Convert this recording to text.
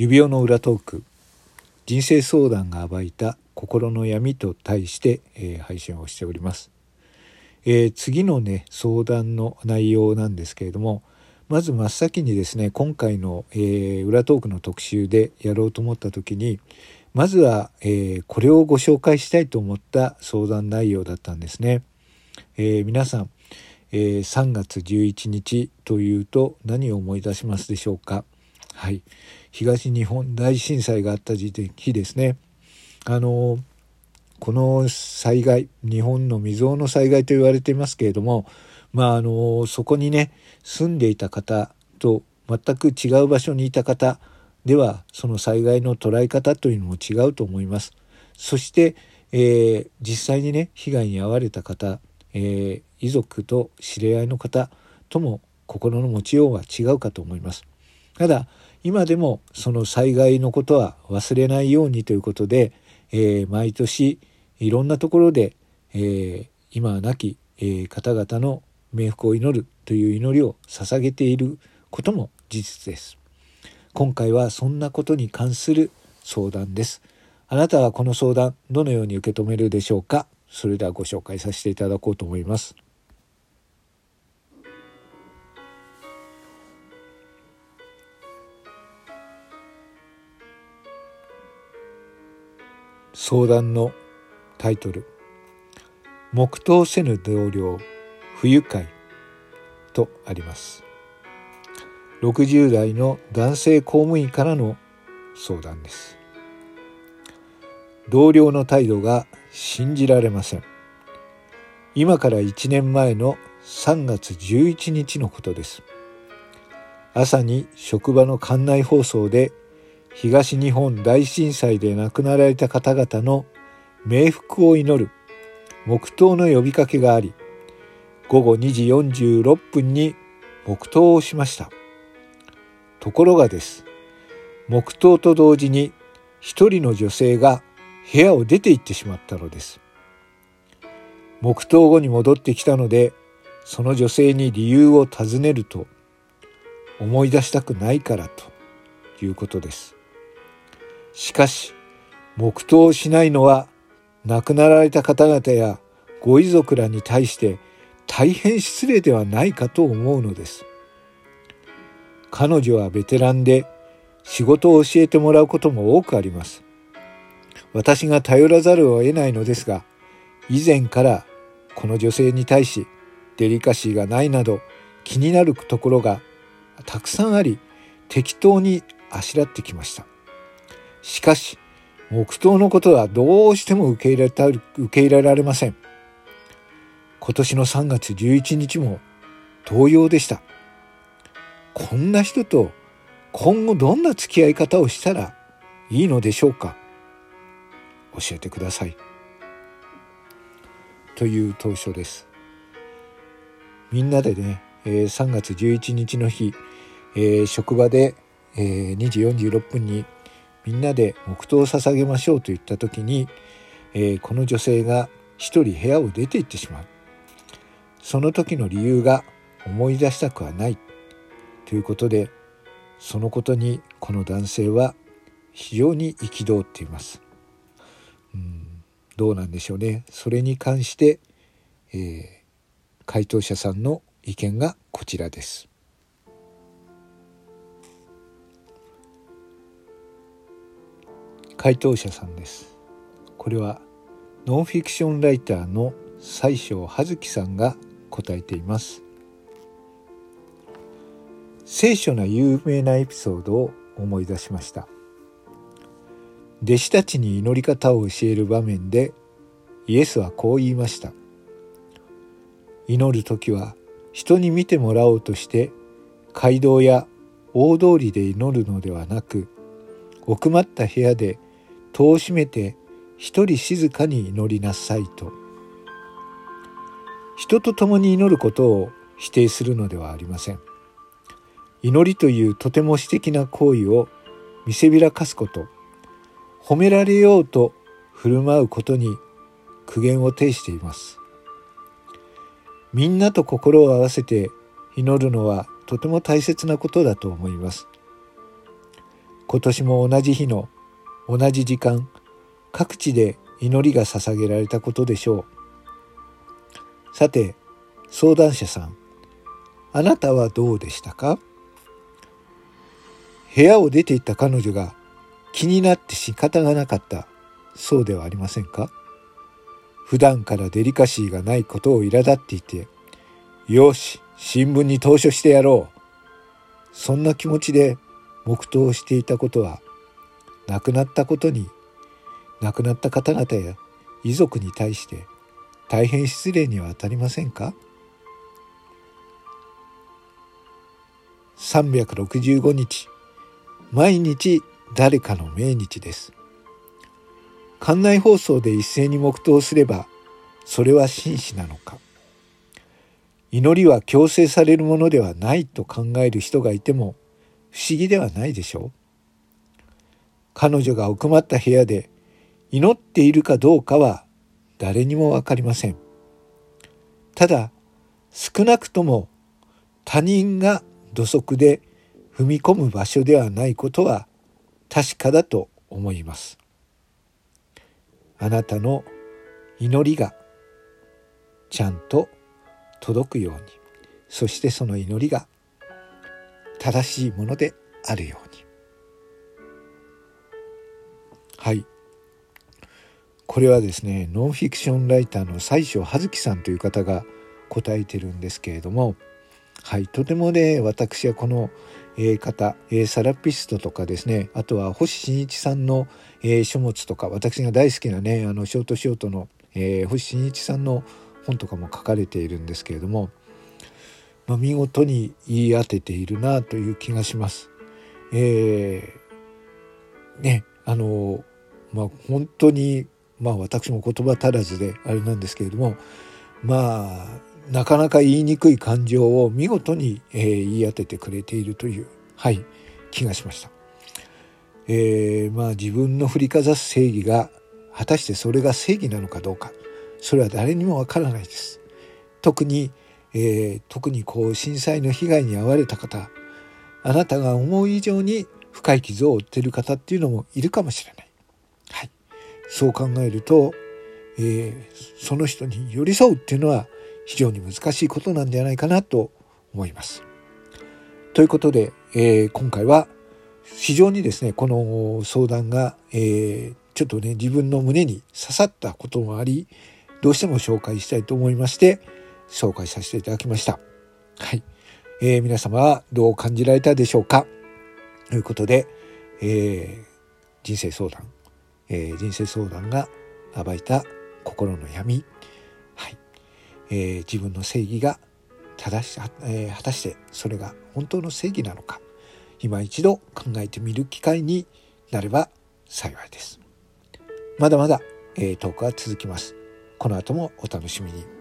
指輪の裏トーク。人生相談が暴いた心の闇と題して、えー、配信をしております、えー、次のね相談の内容なんですけれどもまず真っ先にですね今回の、えー、裏トークの特集でやろうと思った時にまずは、えこれをご紹介したいと思った相談内容だったんですね、え皆さん、え3月11日というと何を思い出しますでしょうか？はい東日本大震災があった時点日ですねあのこの災害日本の未曾有の災害と言われていますけれどもまああのそこにね住んでいた方と全く違う場所にいた方ではその災害の捉え方というのも違うと思います。そして、えー、実際にね被害に遭われた方、えー、遺族と知り合いの方とも心の持ちようは違うかと思います。ただ今でもその災害のことは忘れないようにということで、えー、毎年いろんなところで、えー、今は亡き、えー、方々の冥福を祈るという祈りを捧げていることも事実です。今回はそんなことに関する相談です。あなたはこの相談どのように受け止めるでしょうか？それではご紹介させていただこうと思います。相談のタイトル「黙祷せぬ同僚不愉快」とあります。60代の男性公務員からの相談です。同僚の態度が信じられません。今から1年前の3月11日のことです。朝に職場の館内放送で東日本大震災で亡くなられた方々の冥福を祈る黙祷の呼びかけがあり午後2時46分に黙祷をしました。ところがです。黙祷と同時に一人の女性が部屋を出て行ってしまったのです。黙祷後に戻ってきたのでその女性に理由を尋ねると思い出したくないからということです。しかし黙祷しないのは亡くなられた方々やご遺族らに対して大変失礼ではないかと思うのです。彼女はベテランで仕事を教えてもらうことも多くあります。私が頼らざるを得ないのですが以前からこの女性に対しデリカシーがないなど気になるところがたくさんあり適当にあしらってきました。しかし、黙祷のことはどうしても受け入れた受け入れられません。今年の3月11日も同様でした。こんな人と今後どんな付き合い方をしたらいいのでしょうか教えてください。という当初です。みんなでね、え3月11日の日、え職場で、え2時46分にみんなで黙祷を捧げましょうと言った時に、えー、この女性が一人部屋を出て行ってしまうその時の理由が思い出したくはないということでそのことにこの男性は非常に憤っています。うんどうなんでしょうねそれに関して、えー、回答者さんの意見がこちらです。回答者さんです。これはノンフィクションライターの西庄葉月さんが答えています。聖書な有名なエピソードを思い出しました。弟子たちに祈り方を教える場面でイエスはこう言いました。祈る時は人に見てもらおうとして街道や大通りで祈るのではなく奥まった部屋で戸を閉めて一人静かに祈りなさいと。人と共に祈ることを否定するのではありません。祈りというとても私的な行為を見せびらかすこと。褒められようと振る舞うことに苦言を呈しています。みんなと心を合わせて祈るのはとても大切なことだと思います。今年も同じ日の同じ時間各地で祈りが捧げられたことでしょう。さて相談者さんあなたはどうでしたか？部屋を出て行った彼女が気になって仕方がなかったそうではありませんか？普段からデリカシーがないことを苛立っていてよし新聞に投書してやろう。そんな気持ちで黙祷していたことは亡くなったことに亡くなった方々や遺族に対して大変失礼には当たりませんか？365日毎日誰かの命日です。館内放送で一斉に黙祷すればそれは真摯なのか。祈りは強制されるものではないと考える人がいても不思議ではないでしょう。彼女が奥まった部屋で祈っているかどうかは誰にもわかりません。ただ少なくとも他人が土足で踏み込む場所ではないことは確かだと思います。あなたの祈りがちゃんと届くように。そしてその祈りが正しいものであるように。はいこれはですねノンフィクションライターの西庄葉月さんという方が答えてるんですけれどもはいとてもね私はこの、え、方、え、サラピストとかですねあとは星新一さんの、え、書物とか私が大好きなねあのショートショートの、え星新一さんの本とかも書かれているんですけれども、まあ、見事に言い当てているなという気がします。え、ねあのまあ本当にまあ私も言葉足らずであれなんですけれどもまあなかなか言いにくい感情を見事に、えー、言い当ててくれているというはい気がしました。えー、まあ自分の振りかざす正義が果たしてそれが正義なのかどうかそれは誰にもわからないです。特に、えー、特にこう震災の被害に遭われた方あなたが思う以上に深い傷を負っている方っていうのもいるかもしれない。はい、そう考えると、えー、その人に寄り添うっていうのは非常に難しいことなんじゃないかなと思います。ということで、えー、今回は非常にですねこの相談が、えー、ちょっとね自分の胸に刺さったこともありどうしても紹介したいと思いまして紹介させていただきました。はい。えー、皆様はどう感じられたでしょうか？ということで、えー、人生相談、えー、人生相談が暴いた心の闇、はいえー、自分の正義が正し、えー、果たしてそれが本当の正義なのか今一度考えてみる機会になれば幸いです。まだまだ、えー、トークは続きます。この後もお楽しみに。